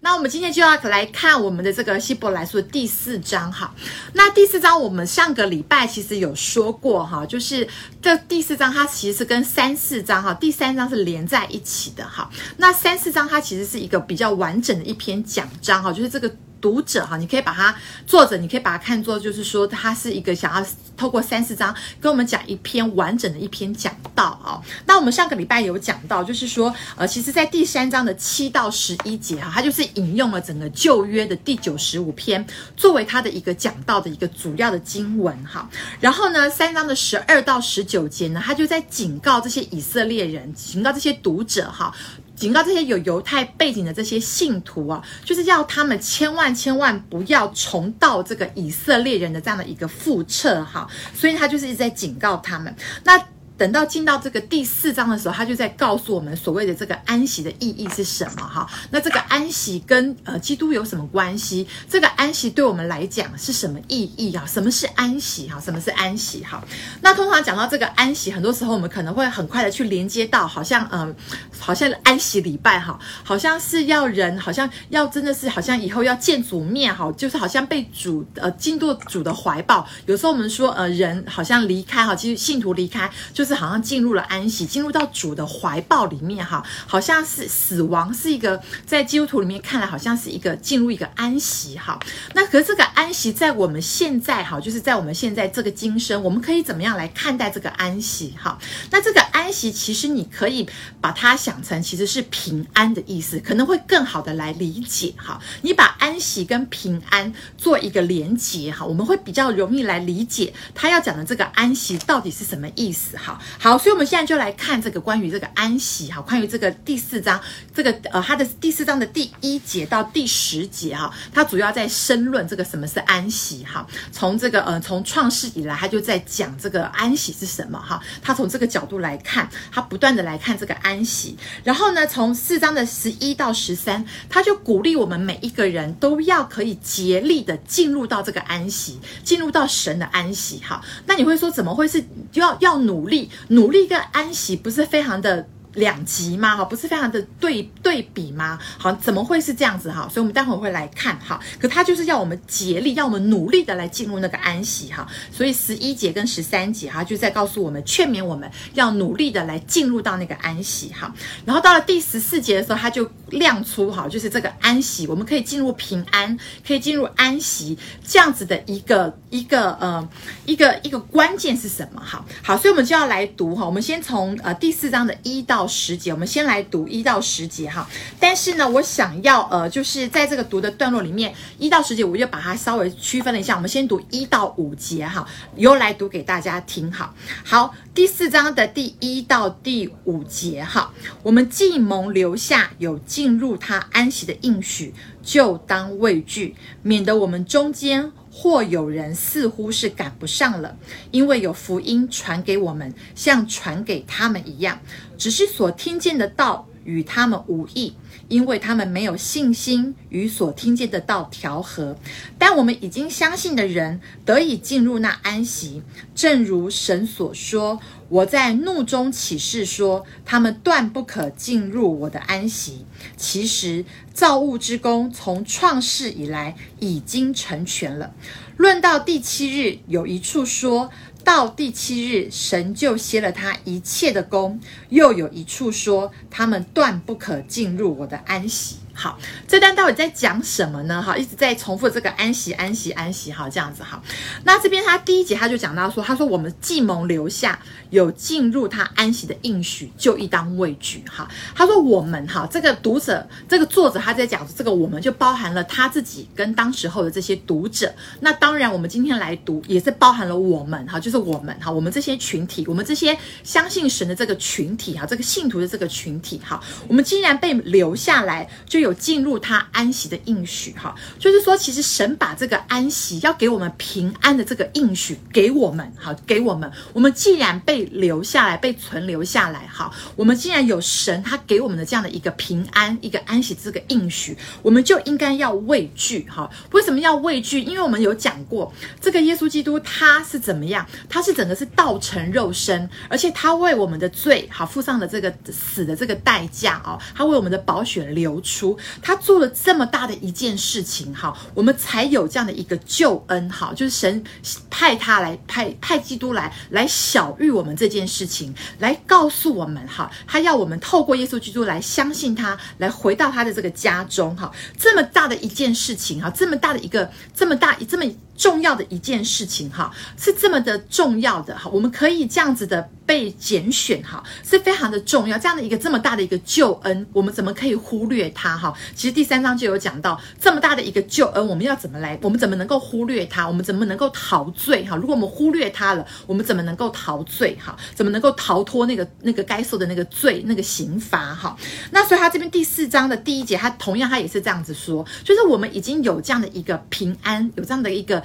那我们今天就要来看我们的这个希伯来书第四章哈。那第四章我们上个礼拜其实有说过哈，就是这第四章它其实是跟三四章哈，第三章是连在一起的哈。那三四章它其实是一个比较完整的一篇讲章哈，就是这个。读者哈，你可以把它作者，你可以把它看作就是说，他是一个想要透过三四章跟我们讲一篇完整的一篇讲道啊。那我们上个礼拜有讲到，就是说，呃，其实在第三章的七到十一节哈，他就是引用了整个旧约的第九十五篇作为他的一个讲道的一个主要的经文哈。然后呢，三章的十二到十九节呢，他就在警告这些以色列人，警告这些读者哈。警告这些有犹太背景的这些信徒啊，就是要他们千万千万不要重蹈这个以色列人的这样的一个覆辙哈，所以他就是一直在警告他们。那。等到进到这个第四章的时候，他就在告诉我们所谓的这个安息的意义是什么哈？那这个安息跟呃基督有什么关系？这个安息对我们来讲是什么意义啊？什么是安息哈？什么是安息哈？那通常讲到这个安息，很多时候我们可能会很快的去连接到，好像嗯、呃，好像安息礼拜哈，好像是要人，好像要真的是好像以后要见主面哈，就是好像被主呃进入主的怀抱。有时候我们说呃人好像离开哈，其实信徒离开就。是好像进入了安息，进入到主的怀抱里面哈，好像是死亡是一个在基督徒里面看来好像是一个进入一个安息哈。那可是这个安息在我们现在哈，就是在我们现在这个今生，我们可以怎么样来看待这个安息哈？那这个安息其实你可以把它想成其实是平安的意思，可能会更好的来理解哈。你把安息跟平安做一个连结哈，我们会比较容易来理解他要讲的这个安息到底是什么意思哈。好，所以我们现在就来看这个关于这个安息哈，关于这个第四章这个呃，它的第四章的第一节到第十节哈，它主要在申论这个什么是安息哈。从这个呃，从创世以来，他就在讲这个安息是什么哈。他从这个角度来看，他不断的来看这个安息。然后呢，从四章的十一到十三，他就鼓励我们每一个人都要可以竭力的进入到这个安息，进入到神的安息哈。那你会说怎么会是要要努力？努力跟安息不是非常的两极吗？哈，不是非常的对对比吗？好，怎么会是这样子哈？所以，我们待会儿会来看哈。可他就是要我们竭力，要我们努力的来进入那个安息哈。所以，十一节跟十三节哈，就在告诉我们，劝勉我们要努力的来进入到那个安息哈。然后到了第十四节的时候，他就亮出哈，就是这个安息，我们可以进入平安，可以进入安息这样子的一个一个呃一个一个关键是什么？哈，好，所以我们就要来读哈。我们先从呃第四章的一到。十节，我们先来读一到十节哈。但是呢，我想要呃，就是在这个读的段落里面，一到十节，我就把它稍微区分了一下。我们先读一到五节哈，由来读给大家听好。好，第四章的第一到第五节哈，我们既蒙留下有进入他安息的应许，就当畏惧，免得我们中间。或有人似乎是赶不上了，因为有福音传给我们，像传给他们一样，只是所听见的道与他们无异，因为他们没有信心与所听见的道调和。但我们已经相信的人得以进入那安息，正如神所说：“我在怒中起誓说，他们断不可进入我的安息。”其实。造物之功从创世以来已经成全了。论到第七日，有一处说到第七日，神就歇了他一切的工；又有一处说，他们断不可进入我的安息。好，这段到底在讲什么呢？哈，一直在重复这个安息、安息、安息。哈，这样子哈。那这边他第一节他就讲到说，他说我们既蒙留下有进入他安息的应许，就应当畏惧。哈，他说我们哈，这个读者、这个作者他在讲这个，我们就包含了他自己跟当时候的这些读者。那当然，我们今天来读也是包含了我们哈，就是我们哈，我们这些群体，我们这些相信神的这个群体哈，这个信徒的这个群体哈，我们既然被留下来，就有。有进入他安息的应许，哈，就是说，其实神把这个安息要给我们平安的这个应许给我们，哈，给我们。我们既然被留下来，被存留下来，哈，我们既然有神他给我们的这样的一个平安、一个安息这个应许，我们就应该要畏惧，哈。为什么要畏惧？因为我们有讲过，这个耶稣基督他是怎么样？他是整个是道成肉身，而且他为我们的罪，好付上了这个死的这个代价哦，他为我们的宝血流出。他做了这么大的一件事情，哈，我们才有这样的一个救恩，哈，就是神派他来派派基督来来小遇我们这件事情，来告诉我们，哈，他要我们透过耶稣基督来相信他，来回到他的这个家中，哈，这么大的一件事情，哈，这么大的一个这么大这么重要的一件事情，哈，是这么的重要的，哈，我们可以这样子的。被拣选哈是非常的重要，这样的一个这么大的一个救恩，我们怎么可以忽略它哈？其实第三章就有讲到这么大的一个救恩，我们要怎么来？我们怎么能够忽略它？我们怎么能够陶醉哈？如果我们忽略它了，我们怎么能够陶醉哈？怎么能够逃脱那个那个该受的那个罪那个刑罚哈？那所以他这边第四章的第一节，他同样他也是这样子说，就是我们已经有这样的一个平安，有这样的一个。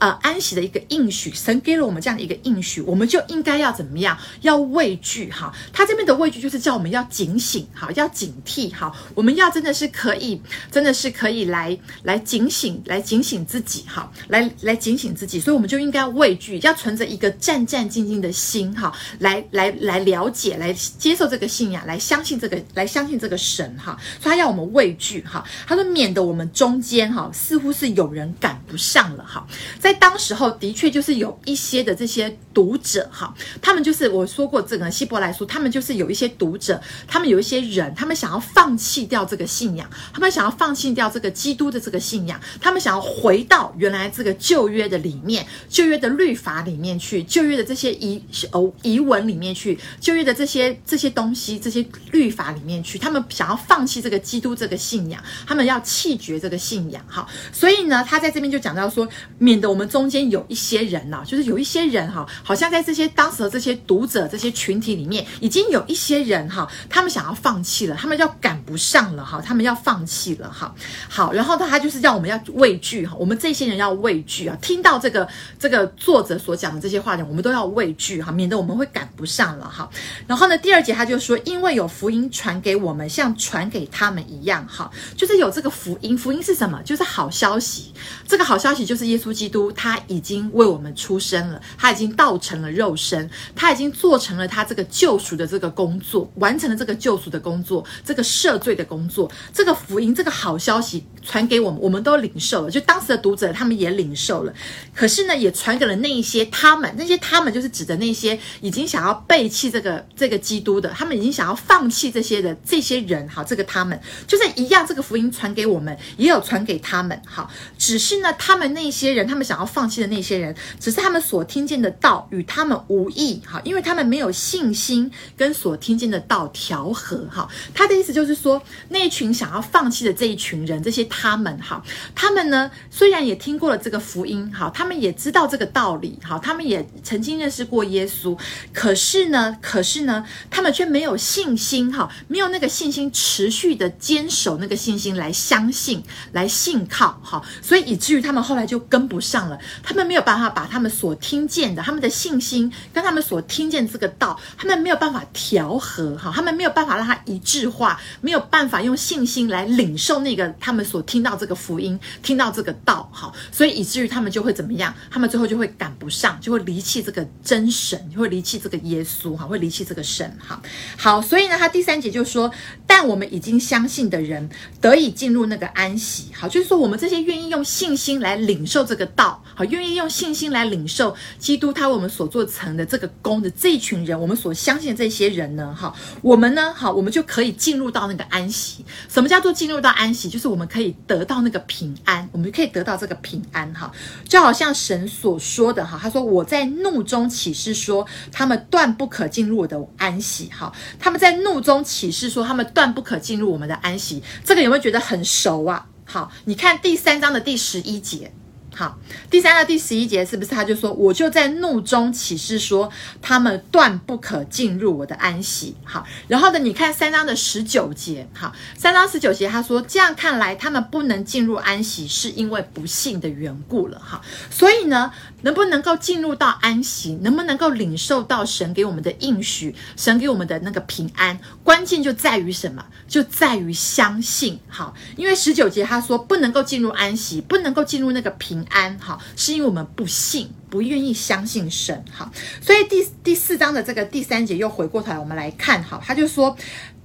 呃，安息的一个应许，神给了我们这样的一个应许，我们就应该要怎么样？要畏惧哈。他这边的畏惧就是叫我们要警醒哈，要警惕哈。我们要真的是可以，真的是可以来来警醒，来警醒自己哈，来来警醒自己。所以我们就应该畏惧，要存着一个战战兢兢的心哈，来来来了解，来接受这个信仰，来相信这个，来相信这个神哈。所以他要我们畏惧哈。他说，免得我们中间哈，似乎是有人赶不上了哈，在。在当时候的确就是有一些的这些读者哈，他们就是我说过这个希伯来书，他们就是有一些读者，他们有一些人，他们想要放弃掉这个信仰，他们想要放弃掉这个基督的这个信仰，他们想要回到原来这个旧约的里面，旧约的律法里面去，旧约的这些遗哦遗文里面去，旧约的这些这些东西，这些律法里面去，他们想要放弃这个基督这个信仰，他们要弃绝这个信仰哈，所以呢，他在这边就讲到说，免得我们。我们中间有一些人呐、啊，就是有一些人哈，好像在这些当时的这些读者这些群体里面，已经有一些人哈，他们想要放弃了，他们要赶不上了哈，他们要放弃了哈。好，然后他就是让我们要畏惧哈，我们这些人要畏惧啊，听到这个这个作者所讲的这些话呢，我们都要畏惧哈，免得我们会赶不上了哈。然后呢，第二节他就说，因为有福音传给我们，像传给他们一样哈，就是有这个福音，福音是什么？就是好消息。这个好消息就是耶稣基督。他已经为我们出生了，他已经道成了肉身，他已经做成了他这个救赎的这个工作，完成了这个救赎的工作，这个赦罪的工作，这个福音，这个好消息传给我们，我们都领受了。就当时的读者，他们也领受了。可是呢，也传给了那一些他们，那些他们就是指的那些已经想要背弃这个这个基督的，他们已经想要放弃这些的这些人。好，这个他们就是一样，这个福音传给我们，也有传给他们。好，只是呢，他们那些人，他们想要。放弃的那些人，只是他们所听见的道与他们无异，哈，因为他们没有信心跟所听见的道调和，哈。他的意思就是说，那一群想要放弃的这一群人，这些他们，哈，他们呢，虽然也听过了这个福音，哈，他们也知道这个道理，哈，他们也曾经认识过耶稣，可是呢，可是呢，他们却没有信心，哈，没有那个信心持续的坚守那个信心来相信，来信靠，哈，所以以至于他们后来就跟不上。他们没有办法把他们所听见的，他们的信心跟他们所听见这个道，他们没有办法调和哈，他们没有办法让它一致化，没有办法用信心来领受那个他们所听到这个福音，听到这个道哈，所以以至于他们就会怎么样？他们最后就会赶不上，就会离弃这个真神，就会离弃这个耶稣哈，会离弃这个神哈。好，所以呢，他第三节就说，但我们已经相信的人得以进入那个安息，好，就是说我们这些愿意用信心来领受这个道。好，愿意用信心来领受基督他为我们所做成的这个功的这一群人，我们所相信的这些人呢，哈，我们呢，好，我们就可以进入到那个安息。什么叫做进入到安息？就是我们可以得到那个平安，我们可以得到这个平安，哈，就好像神所说的，哈，他说我在怒中起誓说，他们断不可进入我的安息，哈，他们在怒中起誓说，他们断不可进入我们的安息。这个有没有觉得很熟啊？好，你看第三章的第十一节。好，第三到第十一节是不是他就说，我就在怒中起誓说，他们断不可进入我的安息。好，然后呢，你看三章的十九节，好，三章十九节他说，这样看来，他们不能进入安息，是因为不信的缘故了。哈，所以呢，能不能够进入到安息，能不能够领受到神给我们的应许，神给我们的那个平安，关键就在于什么？就在于相信。好，因为十九节他说不能够进入安息，不能够进入那个平。安好，是因为我们不信，不愿意相信神。好，所以第第四章的这个第三节又回过头来，我们来看。好，他就说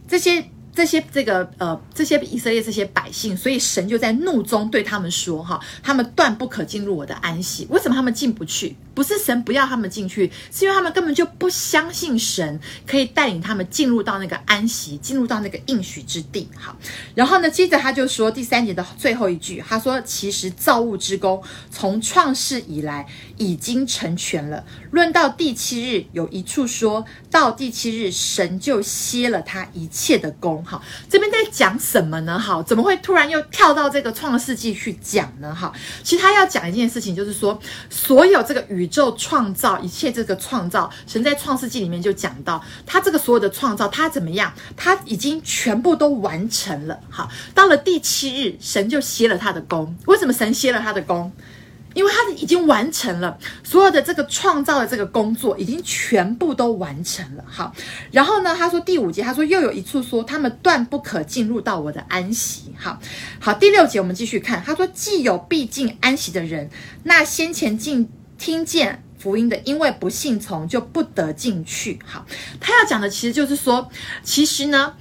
这些这些这个呃这些以色列这些百姓，所以神就在怒中对他们说：哈，他们断不可进入我的安息。为什么他们进不去？不是神不要他们进去，是因为他们根本就不相信神可以带领他们进入到那个安息，进入到那个应许之地。好，然后呢，接着他就说第三节的最后一句，他说：其实造物之工从创世以来已经成全了。论到第七日，有一处说到第七日，神就歇了他一切的工。好，这边在讲什么呢？好，怎么会突然又跳到这个创世纪去讲呢？好，其实他要讲一件事情，就是说所有这个宇宇宙创造一切这个创造，神在创世纪里面就讲到，他这个所有的创造，他怎么样？他已经全部都完成了。好，到了第七日，神就歇了他的工。为什么神歇了他的工？因为他已经完成了所有的这个创造的这个工作，已经全部都完成了。好，然后呢，他说第五节，他说又有一处说他们断不可进入到我的安息。好，好，第六节我们继续看，他说既有必进安息的人，那先前进听见福音的，因为不信从，就不得进去。好，他要讲的其实就是说，其实呢。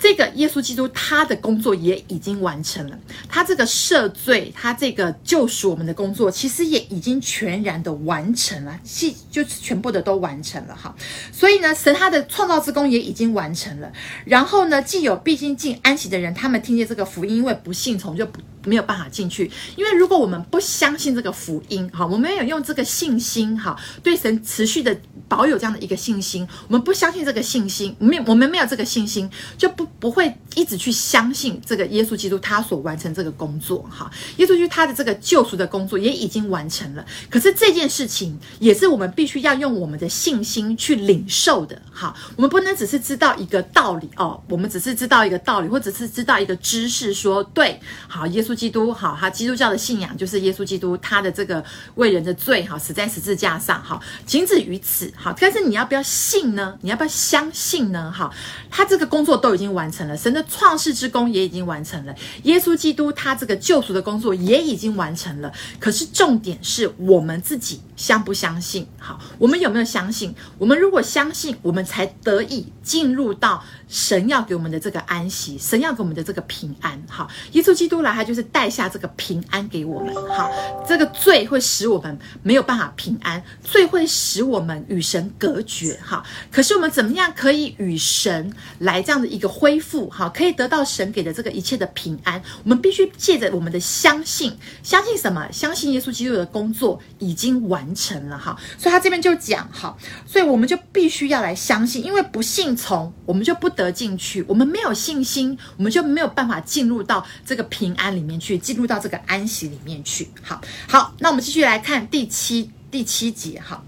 这个耶稣基督他的工作也已经完成了，他这个赦罪，他这个救赎我们的工作，其实也已经全然的完成了，是就是全部的都完成了哈。所以呢，神他的创造之工也已经完成了。然后呢，既有必经进安息的人，他们听见这个福音，因为不信从就不。没有办法进去，因为如果我们不相信这个福音，哈，我们没有用这个信心，哈，对神持续的保有这样的一个信心，我们不相信这个信心，没，我们没有这个信心，就不不会一直去相信这个耶稣基督他所完成这个工作，哈，耶稣基督他的这个救赎的工作也已经完成了。可是这件事情也是我们必须要用我们的信心去领受的，哈，我们不能只是知道一个道理哦，我们只是知道一个道理，或者是知道一个知识，说对，好，耶稣。稣基督好，哈，基督教的信仰就是耶稣基督他的这个为人的罪，哈，死在十字架上，哈，仅止于此，好，但是你要不要信呢？你要不要相信呢？哈，他这个工作都已经完成了，神的创世之工也已经完成了，耶稣基督他这个救赎的工作也已经完成了。可是重点是我们自己相不相信？好，我们有没有相信？我们如果相信，我们才得以进入到神要给我们的这个安息，神要给我们的这个平安。好，耶稣基督来，他就是。带下这个平安给我们，好，这个罪会使我们没有办法平安，罪会使我们与神隔绝，哈。可是我们怎么样可以与神来这样的一个恢复，哈，可以得到神给的这个一切的平安？我们必须借着我们的相信，相信什么？相信耶稣基督的工作已经完成了，哈。所以他这边就讲，哈，所以我们就必须要来相信，因为不信从，我们就不得进去；我们没有信心，我们就没有办法进入到这个平安里面。去进入到这个安息里面去，好好，那我们继续来看第七第七节，哈。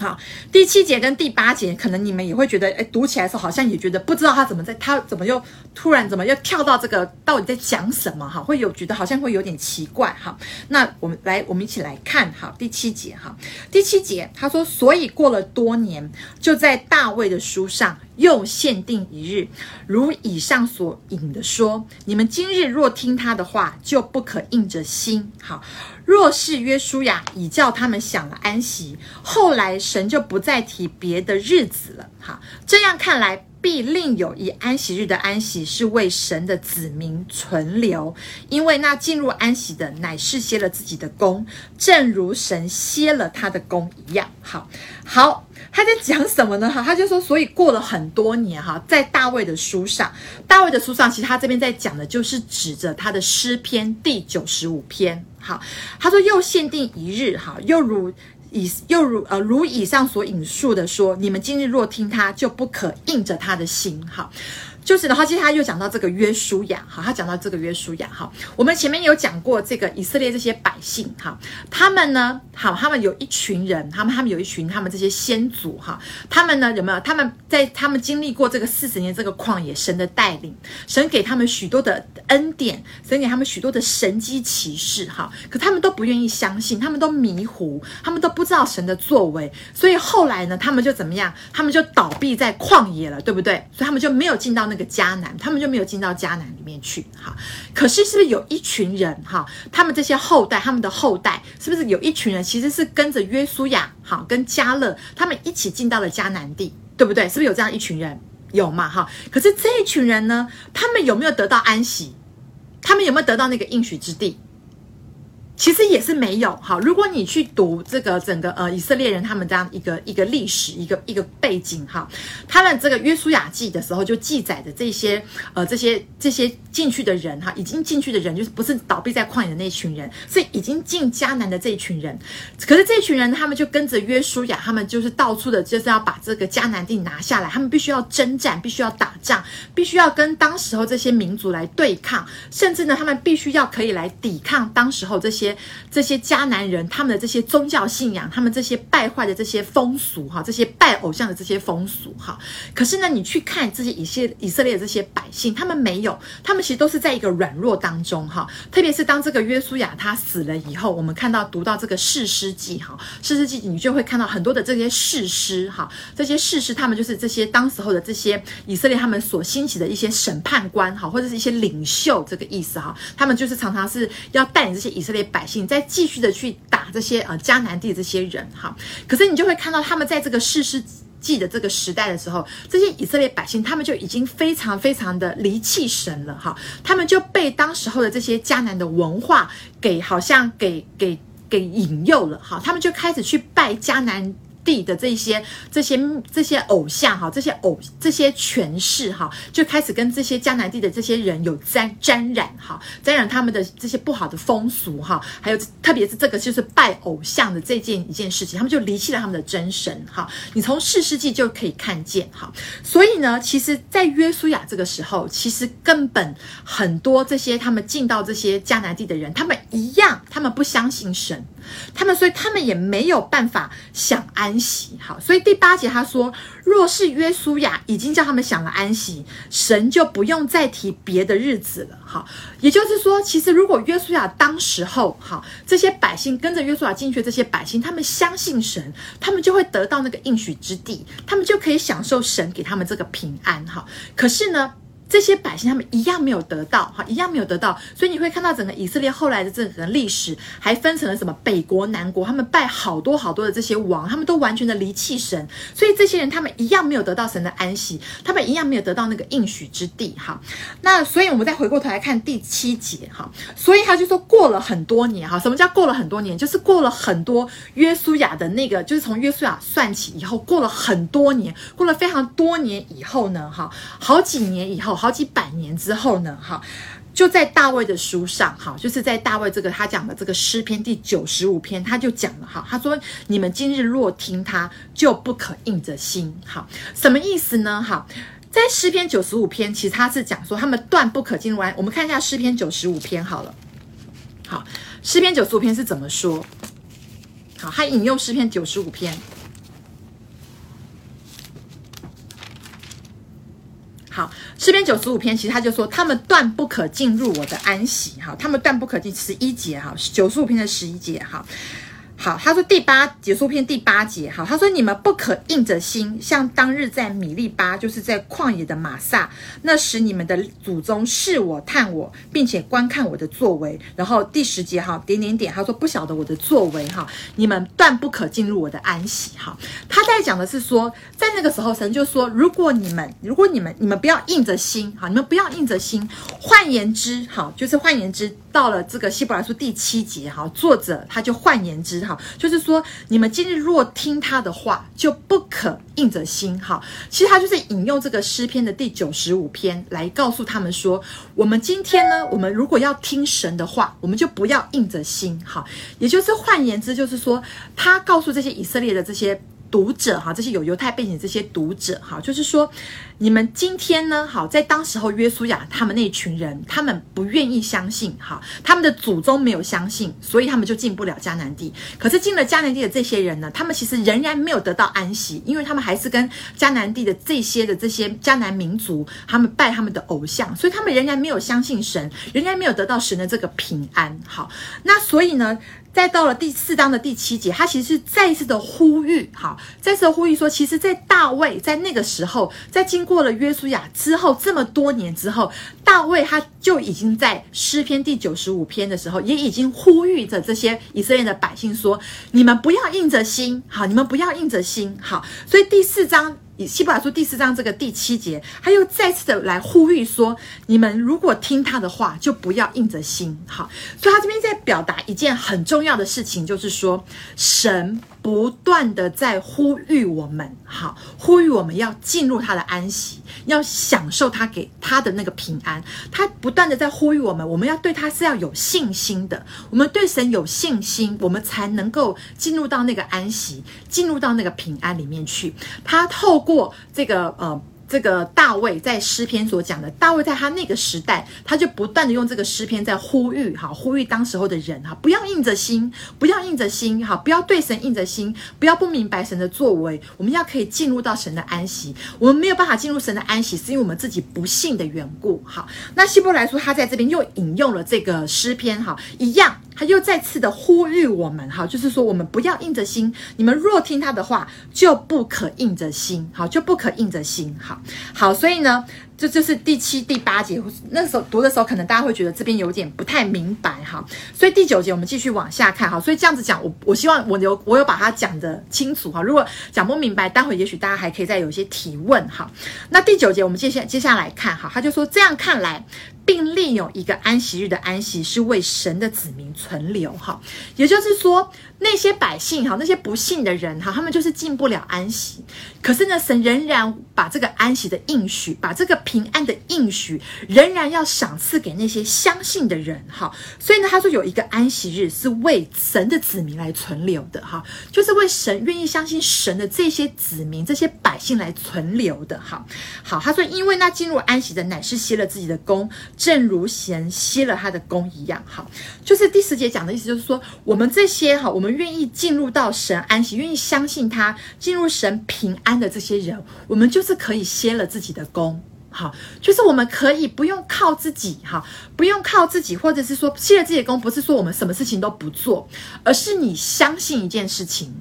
好，第七节跟第八节，可能你们也会觉得，哎，读起来的时候好像也觉得不知道他怎么在，他怎么又突然怎么又跳到这个，到底在讲什么？哈，会有觉得好像会有点奇怪。哈，那我们来，我们一起来看，哈，第七节，哈，第七节，他说，所以过了多年，就在大卫的书上又限定一日，如以上所引的说，你们今日若听他的话，就不可硬着心。好。若是约书亚已叫他们享了安息，后来神就不再提别的日子了。哈，这样看来，必另有一安息日的安息是为神的子民存留，因为那进入安息的乃是歇了自己的工，正如神歇了他的工一样。好，好，他在讲什么呢？哈，他就说，所以过了很多年，哈，在大卫的书上，大卫的书上，其实他这边在讲的就是指着他的诗篇第九十五篇。好，他说又限定一日，哈，又如以又如呃如以上所引述的说，你们今日若听他，就不可硬着他的心，哈。就是的话，接下来又讲到这个约书亚，哈，他讲到这个约书亚，哈，我们前面有讲过这个以色列这些百姓，哈，他们呢，好，他们有一群人，他们他们有一群他们这些先祖，哈，他们呢有没有？他们在他们经历过这个四十年这个旷野，神的带领，神给他们许多的恩典，神给他们许多的神迹奇事，哈，可他们都不愿意相信，他们都迷糊，他们都不知道神的作为，所以后来呢，他们就怎么样？他们就倒闭在旷野了，对不对？所以他们就没有进到那。个迦南，他们就没有进到迦南里面去，哈。可是，是不是有一群人，哈，他们这些后代，他们的后代，是不是有一群人，其实是跟着约书亚，哈，跟迦勒他们一起进到了迦南地，对不对？是不是有这样一群人？有嘛？哈，可是这一群人呢，他们有没有得到安息？他们有没有得到那个应许之地？其实也是没有哈。如果你去读这个整个呃以色列人他们这样一个一个历史一个一个背景哈，他们这个约书亚记的时候就记载的这些呃这些这些进去的人哈，已经进去的人就是不是倒闭在旷野的那群人，是已经进迦南的这一群人。可是这群人他们就跟着约书亚，他们就是到处的就是要把这个迦南地拿下来，他们必须要征战，必须要打仗，必须要跟当时候这些民族来对抗，甚至呢他们必须要可以来抵抗当时候这些。这些迦南人，他们的这些宗教信仰，他们这些败坏的这些风俗，哈，这些拜偶像的这些风俗，哈。可是呢，你去看这些以色以色列的这些百姓，他们没有，他们其实都是在一个软弱当中，哈。特别是当这个约书亚他死了以后，我们看到读到这个士师记，哈，士师记你就会看到很多的这些士师，哈，这些士师他们就是这些当时候的这些以色列他们所兴起的一些审判官，哈，或者是一些领袖，这个意思，哈。他们就是常常是要带领这些以色列百百姓。再继续的去打这些呃迦南地这些人哈，可是你就会看到他们在这个世世纪的这个时代的时候，这些以色列百姓他们就已经非常非常的离弃神了哈，他们就被当时候的这些迦南的文化给好像给给给引诱了哈，他们就开始去拜迦南。地的这些这些这些偶像哈，这些偶这些权势哈，就开始跟这些迦南地的这些人有沾沾染哈，沾染他们的这些不好的风俗哈，还有特别是这个就是拜偶像的这件一件事情，他们就离弃了他们的真神哈。你从四世纪就可以看见哈，所以呢，其实，在约书亚这个时候，其实根本很多这些他们进到这些迦南地的人，他们一样，他们不相信神，他们所以他们也没有办法享安。安息好，所以第八节他说：“若是约书亚已经叫他们享了安息，神就不用再提别的日子了。”好，也就是说，其实如果约书亚当时候好，这些百姓跟着约书亚进去，这些百姓他们相信神，他们就会得到那个应许之地，他们就可以享受神给他们这个平安。哈，可是呢？这些百姓他们一样没有得到，哈，一样没有得到，所以你会看到整个以色列后来的整个历史还分成了什么北国、南国，他们拜好多好多的这些王，他们都完全的离弃神，所以这些人他们一样没有得到神的安息，他们一样没有得到那个应许之地，哈。那所以我们再回过头来看第七节，哈，所以他就说过了很多年，哈，什么叫过了很多年？就是过了很多约书亚的那个，就是从约书亚算起以后，过了很多年，过了非常多年以后呢，哈，好几年以后。好几百年之后呢，哈，就在大卫的书上，哈，就是在大卫这个他讲的这个诗篇第九十五篇，他就讲了，哈，他说：“你们今日若听他，就不可硬着心。”哈，什么意思呢？哈，在诗篇九十五篇，其实他是讲说他们断不可进入安。我们看一下诗篇九十五篇好了，好，诗篇九十五篇是怎么说？好，他引用诗篇九十五篇。好，诗篇九十五篇，其实他就说，他们断不可进入我的安息。哈，他们断不可进。十一节，哈，九十五篇的十一节，哈。好，好他说第八结束篇第八节，好，他说你们不可硬着心，像当日在米利巴，就是在旷野的玛撒，那时你们的祖宗试我探我，并且观看我的作为。然后第十节哈，点点点，他说不晓得我的作为哈，你们断不可进入我的安息哈。他在讲的是说，在那个时候，神就说，如果你们，如果你们，你们不要硬着心哈，你们不要硬着心。换言之，哈，就是换言之。到了这个希伯来书第七节，哈，作者他就换言之，好，就是说，你们今日若听他的话，就不可硬着心，哈。其实他就是引用这个诗篇的第九十五篇来告诉他们说，我们今天呢，我们如果要听神的话，我们就不要硬着心，哈。也就是换言之，就是说，他告诉这些以色列的这些。读者哈，这些有犹太背景这些读者哈，就是说，你们今天呢，好，在当时候约书亚他们那群人，他们不愿意相信哈，他们的祖宗没有相信，所以他们就进不了迦南地。可是进了迦南地的这些人呢，他们其实仍然没有得到安息，因为他们还是跟迦南地的这些的这些迦南民族，他们拜他们的偶像，所以他们仍然没有相信神，仍然没有得到神的这个平安。好，那所以呢，再到了第四章的第七节，他其实是再一次的呼吁，好，再次的呼吁说，其实，在大卫在那个时候，在经过了约书亚之后这么多年之后，大卫他就已经在诗篇第九十五篇的时候，也已经呼吁着这些以色列的百姓说：你们不要硬着心，好，你们不要硬着心，好。所以第四章以希伯来书第四章这个第七节，他又再次的来呼吁说：你们如果听他的话，就不要硬着心。好，所以他这边在表达一件很重要的事情，就是说神不断的在呼吁我们，好，呼吁我们要进入他的安息，要享受他给他的那个平安。他不断的在呼吁我们，我们要对他是要有信心的。我们对神有信心，我们才能够进入到那个安息，进入到那个平安里面去。他透过这个呃。这个大卫在诗篇所讲的，大卫在他那个时代，他就不断的用这个诗篇在呼吁，哈，呼吁当时候的人，哈，不要硬着心，不要硬着心，哈，不要对神硬着心，不要不明白神的作为，我们要可以进入到神的安息。我们没有办法进入神的安息，是因为我们自己不信的缘故。好，那希伯来书他在这边又引用了这个诗篇，哈，一样。他又再次的呼吁我们，哈，就是说我们不要硬着心，你们若听他的话，就不可硬着心，好，就不可硬着心，好，好，所以呢。这就是第七、第八节，那时候读的时候，可能大家会觉得这边有点不太明白哈。所以第九节我们继续往下看哈。所以这样子讲，我我希望我有我有把它讲得清楚哈。如果讲不明白，待会也许大家还可以再有一些提问哈。那第九节我们接下接下来看哈，他就说这样看来，并另有一个安息日的安息是为神的子民存留哈。也就是说，那些百姓哈，那些不信的人哈，他们就是进不了安息。可是呢，神仍然把这个安息的应许，把这个。平安的应许仍然要赏赐给那些相信的人，哈，所以呢，他说有一个安息日是为神的子民来存留的，哈，就是为神愿意相信神的这些子民、这些百姓来存留的，哈，好，他说，因为那进入安息的乃是歇了自己的工，正如贤歇了他的工一样，哈，就是第十节讲的意思，就是说我们这些哈，我们愿意进入到神安息、愿意相信他、进入神平安的这些人，我们就是可以歇了自己的工。好，就是我们可以不用靠自己，哈，不用靠自己，或者是说歇了自己的工，不是说我们什么事情都不做，而是你相信一件事情，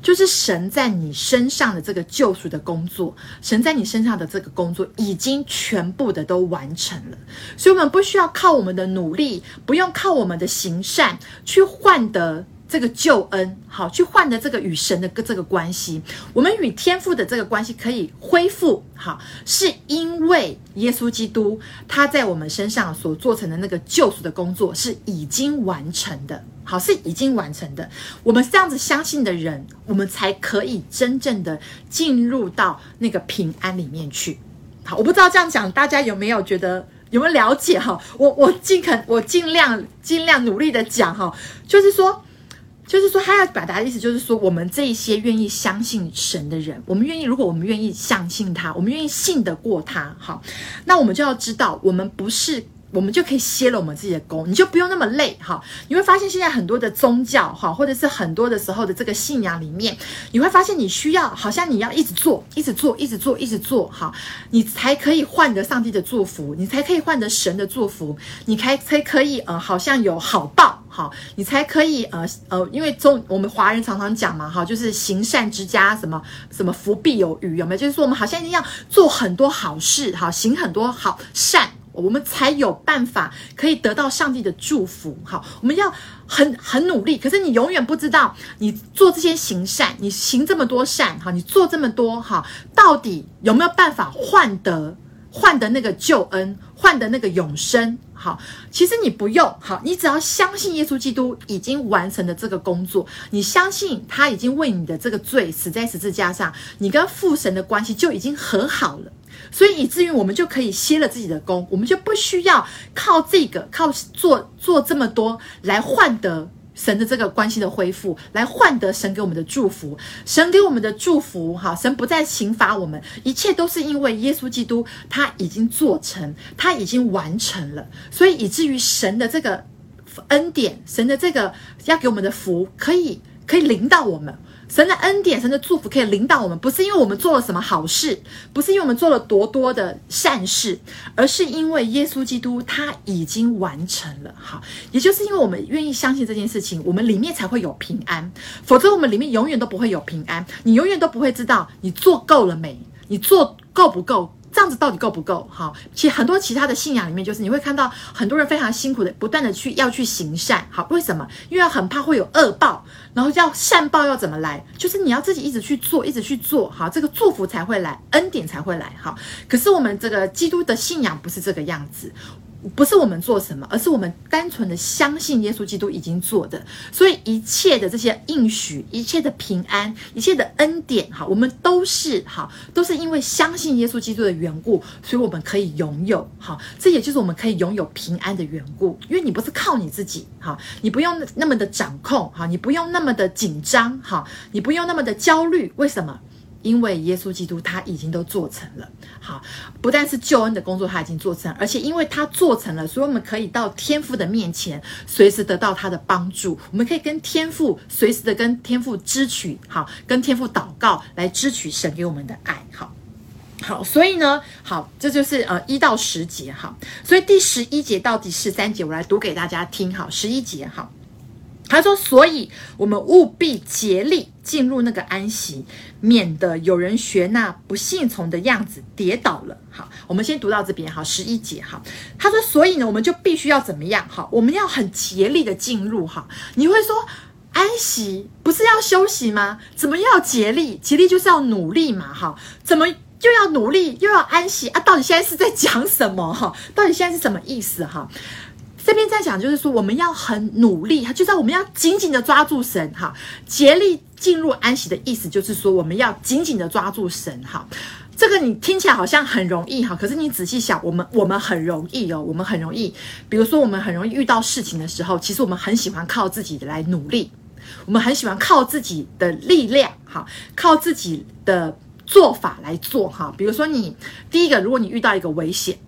就是神在你身上的这个救赎的工作，神在你身上的这个工作已经全部的都完成了，所以我们不需要靠我们的努力，不用靠我们的行善去换得。这个救恩，好，去换的这个与神的这个关系，我们与天父的这个关系可以恢复，好，是因为耶稣基督他在我们身上所做成的那个救赎的工作是已经完成的，好，是已经完成的。我们这样子相信的人，我们才可以真正的进入到那个平安里面去。好，我不知道这样讲大家有没有觉得有没有了解哈？我我尽可我尽量尽量努力的讲哈，就是说。就是说，他要表达的意思，就是说，我们这一些愿意相信神的人，我们愿意，如果我们愿意相信他，我们愿意信得过他，好，那我们就要知道，我们不是。我们就可以歇了我们自己的工，你就不用那么累哈。你会发现现在很多的宗教哈，或者是很多的时候的这个信仰里面，你会发现你需要好像你要一直做，一直做，一直做，一直做哈，你才可以换得上帝的祝福，你才可以换得神的祝福，你才才可以呃，好像有好报好，你才可以呃呃，因为中我们华人常常讲嘛哈，就是行善之家什么什么福必有余，有没有？就是说我们好像一定要做很多好事哈，行很多好善。我们才有办法可以得到上帝的祝福。好，我们要很很努力，可是你永远不知道，你做这些行善，你行这么多善，哈，你做这么多，哈，到底有没有办法换得换得那个救恩，换得那个永生？好，其实你不用，好，你只要相信耶稣基督已经完成了这个工作，你相信他已经为你的这个罪死在十字架上，你跟父神的关系就已经和好了。所以以至于我们就可以歇了自己的功，我们就不需要靠这个靠做做这么多来换得神的这个关系的恢复，来换得神给我们的祝福。神给我们的祝福，哈，神不再刑罚我们，一切都是因为耶稣基督他已经做成，他已经完成了。所以以至于神的这个恩典，神的这个要给我们的福，可以可以临到我们。神的恩典，神的祝福可以领导我们，不是因为我们做了什么好事，不是因为我们做了多多的善事，而是因为耶稣基督他已经完成了。好，也就是因为我们愿意相信这件事情，我们里面才会有平安，否则我们里面永远都不会有平安。你永远都不会知道你做够了没，你做够不够，这样子到底够不够？好，其实很多其他的信仰里面，就是你会看到很多人非常辛苦的，不断的去要去行善。好，为什么？因为很怕会有恶报，然后要善报要怎么来？就是你要自己一直去做，一直去做，好，这个祝福才会来，恩典才会来。哈，可是我们这个基督的信仰不是这个样子。不是我们做什么，而是我们单纯的相信耶稣基督已经做的，所以一切的这些应许，一切的平安，一切的恩典，哈，我们都是哈，都是因为相信耶稣基督的缘故，所以我们可以拥有，哈，这也就是我们可以拥有平安的缘故，因为你不是靠你自己，哈，你不用那么的掌控，哈，你不用那么的紧张，哈，你不用那么的焦虑，为什么？因为耶稣基督他已经都做成了，好，不但是救恩的工作他已经做成，而且因为他做成了，所以我们可以到天父的面前，随时得到他的帮助。我们可以跟天父随时的跟天父支取，好，跟天父祷告来支取神给我们的爱，好，好，所以呢，好，这就是呃一到十节，好，所以第十一节到第十三节，我来读给大家听，好，十一节，好。他说：“所以，我们务必竭力进入那个安息，免得有人学那不信从的样子跌倒了。”好，我们先读到这边。哈，十一节。好，他说：“所以呢，我们就必须要怎么样？好，我们要很竭力的进入。哈，你会说安息不是要休息吗？怎么要竭力？竭力就是要努力嘛。哈，怎么又要努力又要安息啊？到底现在是在讲什么？哈，到底现在是什么意思？哈？”这边在讲，就是说我们要很努力，就是我们要紧紧的抓住神，哈，竭力进入安息的意思，就是说我们要紧紧的抓住神，哈。这个你听起来好像很容易，哈，可是你仔细想，我们我们很容易哦，我们很容易，比如说我们很容易遇到事情的时候，其实我们很喜欢靠自己来努力，我们很喜欢靠自己的力量，哈，靠自己的做法来做，哈。比如说你第一个，如果你遇到一个危险。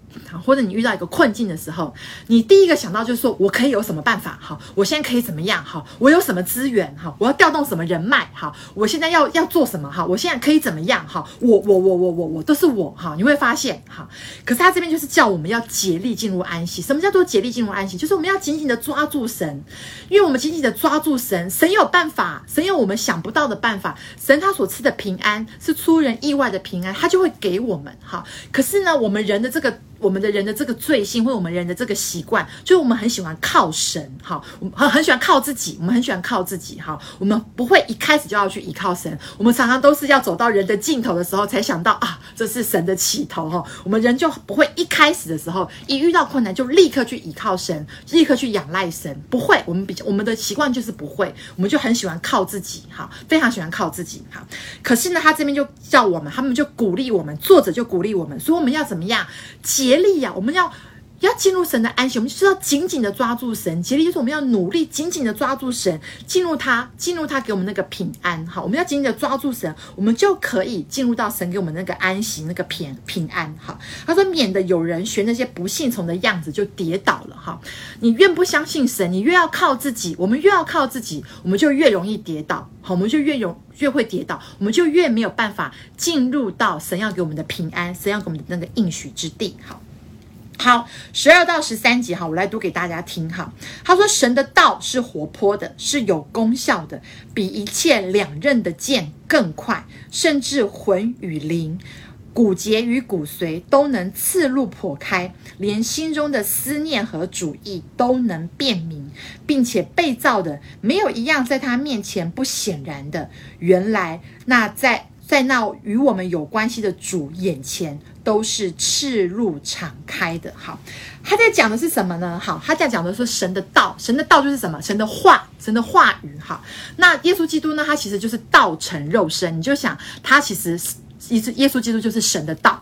或者你遇到一个困境的时候，你第一个想到就是说，我可以有什么办法？好，我现在可以怎么样？好，我有什么资源？好，我要调动什么人脉？好，我现在要要做什么？好，我现在可以怎么样？好，我我我我我我都是我哈，你会发现哈。可是他这边就是叫我们要竭力进入安息。什么叫做竭力进入安息？就是我们要紧紧的抓住神，因为我们紧紧的抓住神，神有办法，神有我们想不到的办法。神他所赐的平安是出人意外的平安，他就会给我们哈。可是呢，我们人的这个。我们的人的这个罪性，或我们人的这个习惯，就是我们很喜欢靠神，哈，我们很很喜欢靠自己，我们很喜欢靠自己，哈，我们不会一开始就要去依靠神，我们常常都是要走到人的尽头的时候才想到啊，这是神的起头，哈，我们人就不会一开始的时候一遇到困难就立刻去依靠神，立刻去仰赖神，不会，我们比较我们的习惯就是不会，我们就很喜欢靠自己，哈，非常喜欢靠自己，哈，可是呢，他这边就叫我们，他们就鼓励我们，作者就鼓励我们，说我们要怎么样解？竭力呀、我们要要进入神的安息，我们就是要紧紧的抓住神。竭力就是我们要努力，紧紧的抓住神，进入他，进入他给我们那个平安。好，我们要紧紧的抓住神，我们就可以进入到神给我们那个安息，那个平平安。好，他说，免得有人学那些不信从的样子就跌倒了。哈，你越不相信神，你越要靠自己，我们越要靠自己，我们就越容易跌倒。好，我们就越容越会跌倒，我们就越没有办法进入到神要给我们的平安，神要给我们的那个应许之地。好。好，十二到十三节，哈，我来读给大家听，哈。他说：“神的道是活泼的，是有功效的，比一切两刃的剑更快，甚至魂与灵、骨节与骨髓都能刺入破开，连心中的思念和主意都能辨明，并且被造的没有一样在他面前不显然的。原来那在。”在那与我们有关系的主眼前，都是赤露敞开的。好，他在讲的是什么呢？好，他在讲的是神的道，神的道就是什么？神的话，神的话语。好，那耶稣基督呢？他其实就是道成肉身。你就想，他其实是耶稣基督就是神的道。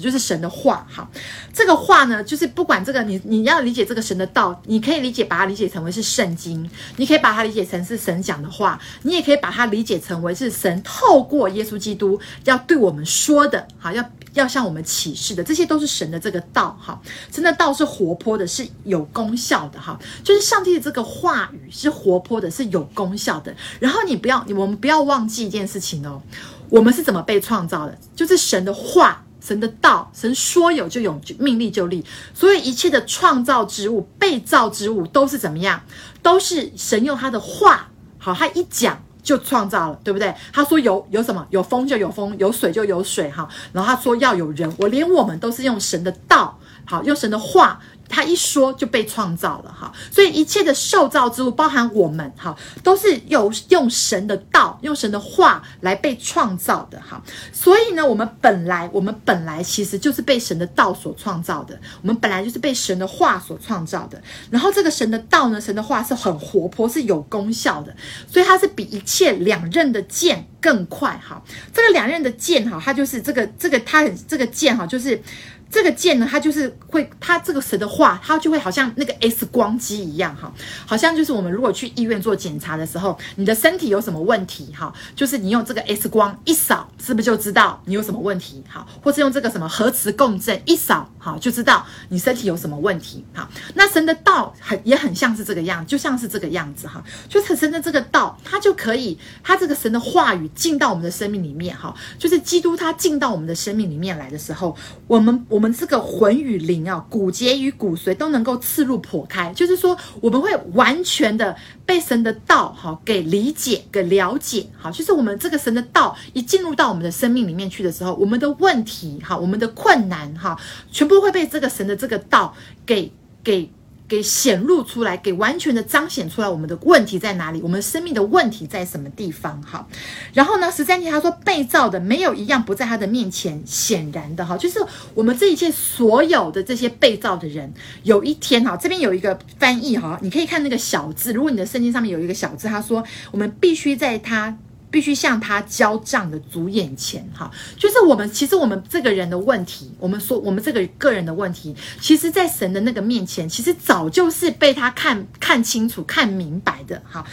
就是神的话，好，这个话呢，就是不管这个你你要理解这个神的道，你可以理解把它理解成为是圣经，你可以把它理解成是神讲的话，你也可以把它理解成为是神透过耶稣基督要对我们说的，好，要要向我们启示的，这些都是神的这个道，哈，真的道是活泼的，是有功效的，哈，就是上帝的这个话语是活泼的，是有功效的。然后你不要，我们不要忘记一件事情哦，我们是怎么被创造的？就是神的话。神的道，神说有就有，命立就立。所以一切的创造之物、被造之物都是怎么样？都是神用他的话，好，他一讲就创造了，对不对？他说有有什么？有风就有风，有水就有水，哈。然后他说要有人，我连我们都是用神的道，好，用神的话。他一说就被创造了哈，所以一切的受造之物，包含我们哈，都是有用神的道、用神的话来被创造的哈。所以呢，我们本来我们本来其实就是被神的道所创造的，我们本来就是被神的话所创造的。然后这个神的道呢，神的话是很活泼，是有功效的，所以它是比一切两刃的剑更快哈。这个两刃的剑哈，它就是这个这个它很这个剑哈，就是。这个剑呢，它就是会，它这个神的话，它就会好像那个 X 光机一样，哈，好像就是我们如果去医院做检查的时候，你的身体有什么问题，哈，就是你用这个 X 光一扫，是不是就知道你有什么问题，好，或是用这个什么核磁共振一扫，哈，就知道你身体有什么问题，好，那神的道很也很像是这个样，就像是这个样子，哈，就是神的这个道，它就可以，它这个神的话语进到我们的生命里面，哈，就是基督他进到我们的生命里面来的时候，我们我。我们这个魂与灵啊，骨节与骨髓都能够刺入剖开，就是说我们会完全的被神的道哈给理解、给了解，好，就是我们这个神的道一进入到我们的生命里面去的时候，我们的问题哈，我们的困难哈，全部会被这个神的这个道给给。给显露出来，给完全的彰显出来，我们的问题在哪里？我们生命的问题在什么地方？哈，然后呢，十三节他说，被造的没有一样不在他的面前显然的哈，就是我们这一切所有的这些被造的人，有一天哈，这边有一个翻译哈，你可以看那个小字，如果你的圣经上面有一个小字，他说我们必须在他。必须向他交账的主眼前，哈，就是我们其实我们这个人的问题，我们说我们这个个人的问题，其实，在神的那个面前，其实早就是被他看看清楚、看明白的，哈。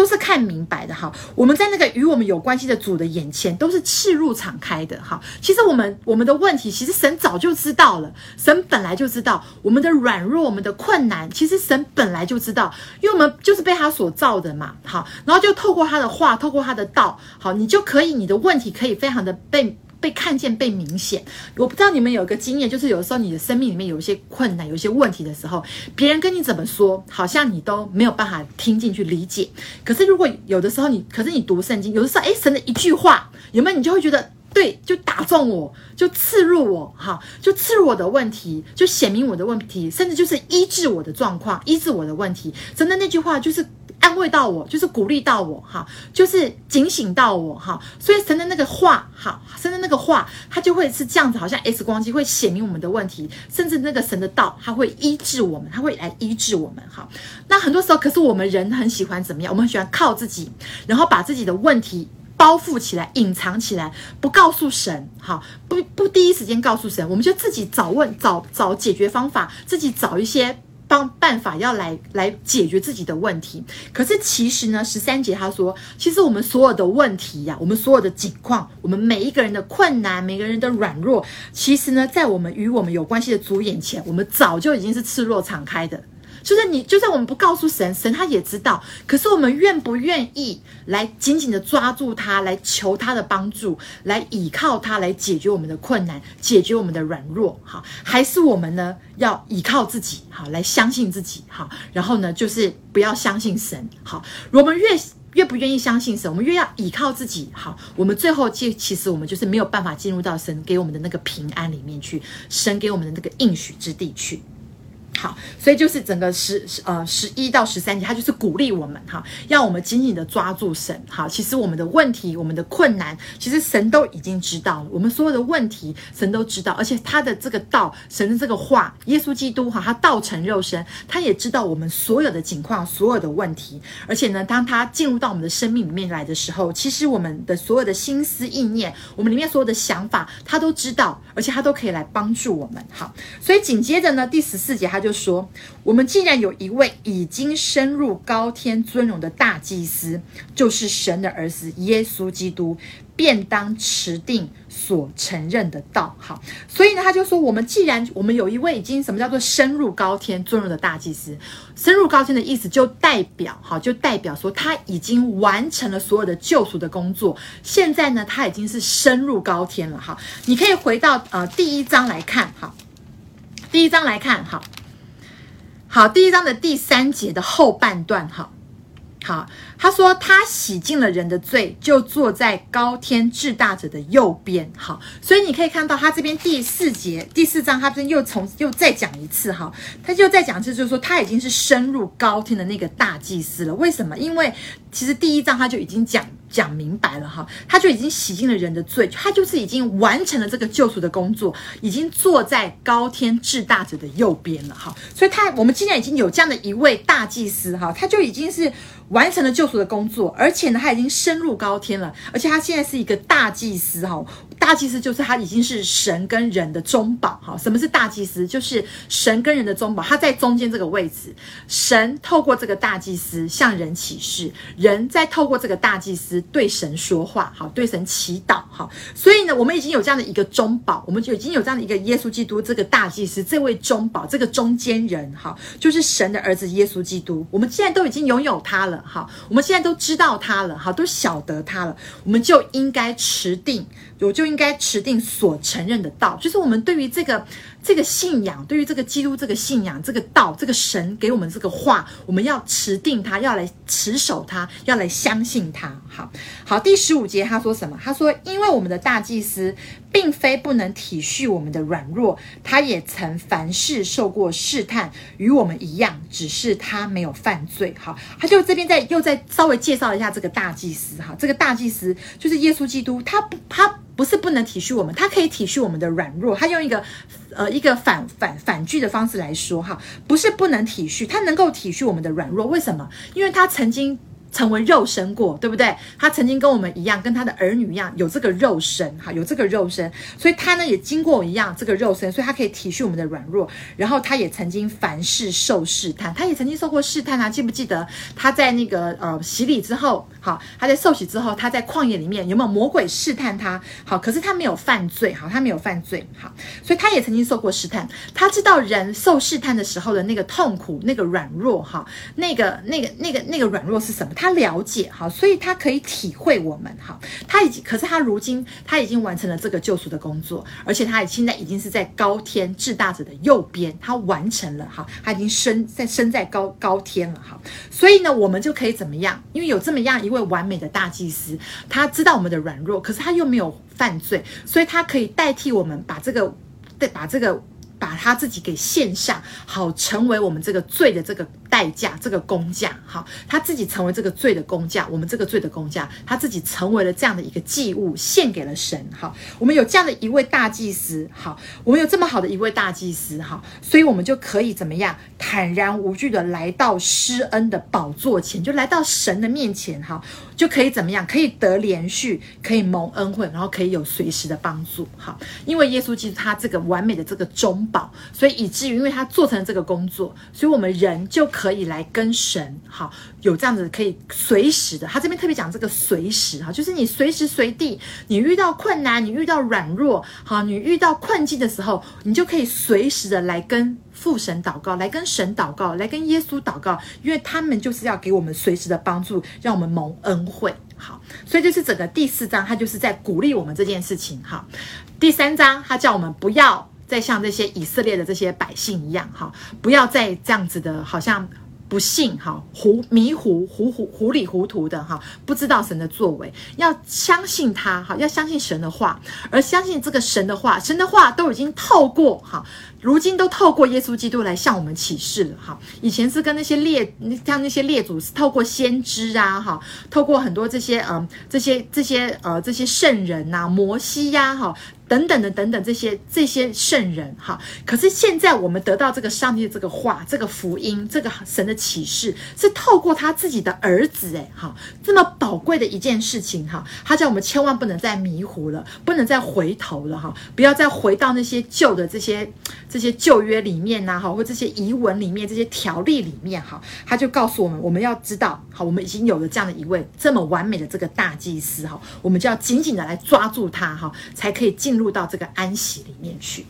都是看明白的哈，我们在那个与我们有关系的主的眼前，都是赤入敞开的哈。其实我们我们的问题，其实神早就知道了，神本来就知道我们的软弱、我们的困难，其实神本来就知道，因为我们就是被他所造的嘛，好，然后就透过他的话，透过他的道，好，你就可以，你的问题可以非常的被。被看见、被明显，我不知道你们有个经验，就是有时候你的生命里面有一些困难、有一些问题的时候，别人跟你怎么说，好像你都没有办法听进去理解。可是如果有的时候你，可是你读圣经，有的时候，哎，神的一句话，有没有？你就会觉得，对，就打中我，就刺入我，哈，就刺入我的问题，就显明我的问题，甚至就是医治我的状况，医治我的问题。神的那句话就是。安慰到我，就是鼓励到我，哈，就是警醒到我，哈，所以神的那个话，哈，神的那个话，它就会是这样子，好像 X 光机会显明我们的问题，甚至那个神的道，它会医治我们，它会来医治我们，哈。那很多时候，可是我们人很喜欢怎么样？我们很喜欢靠自己，然后把自己的问题包覆起来，隐藏起来，不告诉神，好，不不第一时间告诉神，我们就自己找问找找解决方法，自己找一些。帮办法要来来解决自己的问题，可是其实呢，十三节他说，其实我们所有的问题呀、我们所有的境况，我们每一个人的困难，每个人的软弱，其实呢，在我们与我们有关系的主眼前，我们早就已经是赤裸敞开的。就是你，就算我们不告诉神，神他也知道。可是我们愿不愿意来紧紧的抓住他，来求他的帮助，来倚靠他，来解决我们的困难，解决我们的软弱？好，还是我们呢，要倚靠自己？好，来相信自己？好，然后呢，就是不要相信神？好，我们越越不愿意相信神，我们越要倚靠自己？好，我们最后就其实我们就是没有办法进入到神给我们的那个平安里面去，神给我们的那个应许之地去。好，所以就是整个十呃十一到十三节，他就是鼓励我们哈，要我们紧紧的抓住神。好，其实我们的问题、我们的困难，其实神都已经知道了。我们所有的问题，神都知道，而且他的这个道，神的这个话，耶稣基督哈，他道成肉身，他也知道我们所有的情况、所有的问题。而且呢，当他进入到我们的生命里面来的时候，其实我们的所有的心思意念，我们里面所有的想法，他都知道，而且他都可以来帮助我们。好，所以紧接着呢，第十四节他就。就说，我们既然有一位已经深入高天尊荣的大祭司，就是神的儿子耶稣基督，便当持定所承认的道。好，所以呢，他就说，我们既然我们有一位已经什么叫做深入高天尊荣的大祭司，深入高天的意思就代表，好，就代表说他已经完成了所有的救赎的工作。现在呢，他已经是深入高天了。好，你可以回到呃第一章来看，好，第一章来看，好。好，第一章的第三节的后半段，哈，好，他说他洗净了人的罪，就坐在高天至大者的右边。好，所以你可以看到他这边第四节第四章，他这边又从又再讲一次哈，他就再讲一次，就是说他已经是深入高天的那个大祭司了。为什么？因为其实第一章他就已经讲讲明白了哈，他就已经洗净了人的罪，他就是已经完成了这个救赎的工作，已经坐在高天至大者的右边了哈。所以他我们今天已经有这样的一位大祭司哈，他就已经是。完成了救赎的工作，而且呢，他已经升入高天了，而且他现在是一个大祭司哈。大祭司就是他已经是神跟人的中保哈。什么是大祭司？就是神跟人的中保，他在中间这个位置。神透过这个大祭司向人启示，人再透过这个大祭司对神说话，好，对神祈祷哈。所以呢，我们已经有这样的一个中保，我们就已经有这样的一个耶稣基督这个大祭司，这位中保，这个中间人哈，就是神的儿子耶稣基督。我们现在都已经拥有他了。好，我们现在都知道他了，好，都晓得他了，我们就应该持定，我就应该持定所承认的道，就是我们对于这个。这个信仰，对于这个基督这个信仰，这个道，这个神给我们这个话，我们要持定它，要来持守它，要来相信它。好好，第十五节他说什么？他说：“因为我们的大祭司并非不能体恤我们的软弱，他也曾凡事受过试探，与我们一样，只是他没有犯罪。”好，他就这边再又再稍微介绍一下这个大祭司。哈，这个大祭司就是耶稣基督，他不他。不是不能体恤我们，他可以体恤我们的软弱。他用一个呃一个反反反句的方式来说哈，不是不能体恤，他能够体恤我们的软弱。为什么？因为他曾经。成为肉身过，对不对？他曾经跟我们一样，跟他的儿女一样，有这个肉身，哈，有这个肉身，所以他呢也经过一样这个肉身，所以他可以体恤我们的软弱。然后他也曾经凡事受试探，他也曾经受过试探啊，记不记得他在那个呃洗礼之后，好，他在受洗之后，他在旷野里面有没有魔鬼试探他？好，可是他没有犯罪，好，他没有犯罪，好，所以他也曾经受过试探，他知道人受试探的时候的那个痛苦，那个软弱，哈，那个那个那个那个软弱是什么？他了解哈，所以他可以体会我们哈。他已经，可是他如今他已经完成了这个救赎的工作，而且他也现在已经是在高天至大者的右边，他完成了哈，他已经升在升在高高天了哈。所以呢，我们就可以怎么样？因为有这么样一位完美的大祭司，他知道我们的软弱，可是他又没有犯罪，所以他可以代替我们把这个，对，把这个。把他自己给献上，好成为我们这个罪的这个代价，这个工价。好，他自己成为这个罪的工价，我们这个罪的工价，他自己成为了这样的一个祭物，献给了神。好，我们有这样的一位大祭司。好，我们有这么好的一位大祭司。好，所以我们就可以怎么样，坦然无惧的来到施恩的宝座前，就来到神的面前。好，就可以怎么样，可以得连续，可以蒙恩惠，然后可以有随时的帮助。好，因为耶稣基督他这个完美的这个中。保，所以以至于，因为他做成了这个工作，所以我们人就可可以来跟神，好，有这样子可以随时的。他这边特别讲这个随时，哈，就是你随时随地，你遇到困难，你遇到软弱，好，你遇到困境的时候，你就可以随时的来跟父神祷告，来跟神祷告，来跟耶稣祷告，因为他们就是要给我们随时的帮助，让我们蒙恩惠。好，所以就是整个第四章，他就是在鼓励我们这件事情。哈，第三章他叫我们不要。再像这些以色列的这些百姓一样，哈，不要再这样子的，好像不信，哈，糊迷糊糊糊糊里糊涂的，哈，不知道神的作为，要相信他，哈，要相信神的话，而相信这个神的话，神的话都已经透过，哈，如今都透过耶稣基督来向我们启示了，哈，以前是跟那些列，像那些列祖是透过先知啊，哈，透过很多这些，嗯，这些这些呃这些圣人呐，摩西呀，哈。等等的等等这些这些圣人哈，可是现在我们得到这个上帝的这个话，这个福音，这个神的启示，是透过他自己的儿子诶哈，这么宝贵的一件事情哈，他叫我们千万不能再迷糊了，不能再回头了哈，不要再回到那些旧的这些这些旧约里面呐哈，或这些遗文里面这些条例里面哈，他就告诉我们，我们要知道好，我们已经有了这样的一位这么完美的这个大祭司哈，我们就要紧紧的来抓住他哈，才可以进入到这个安息里面去。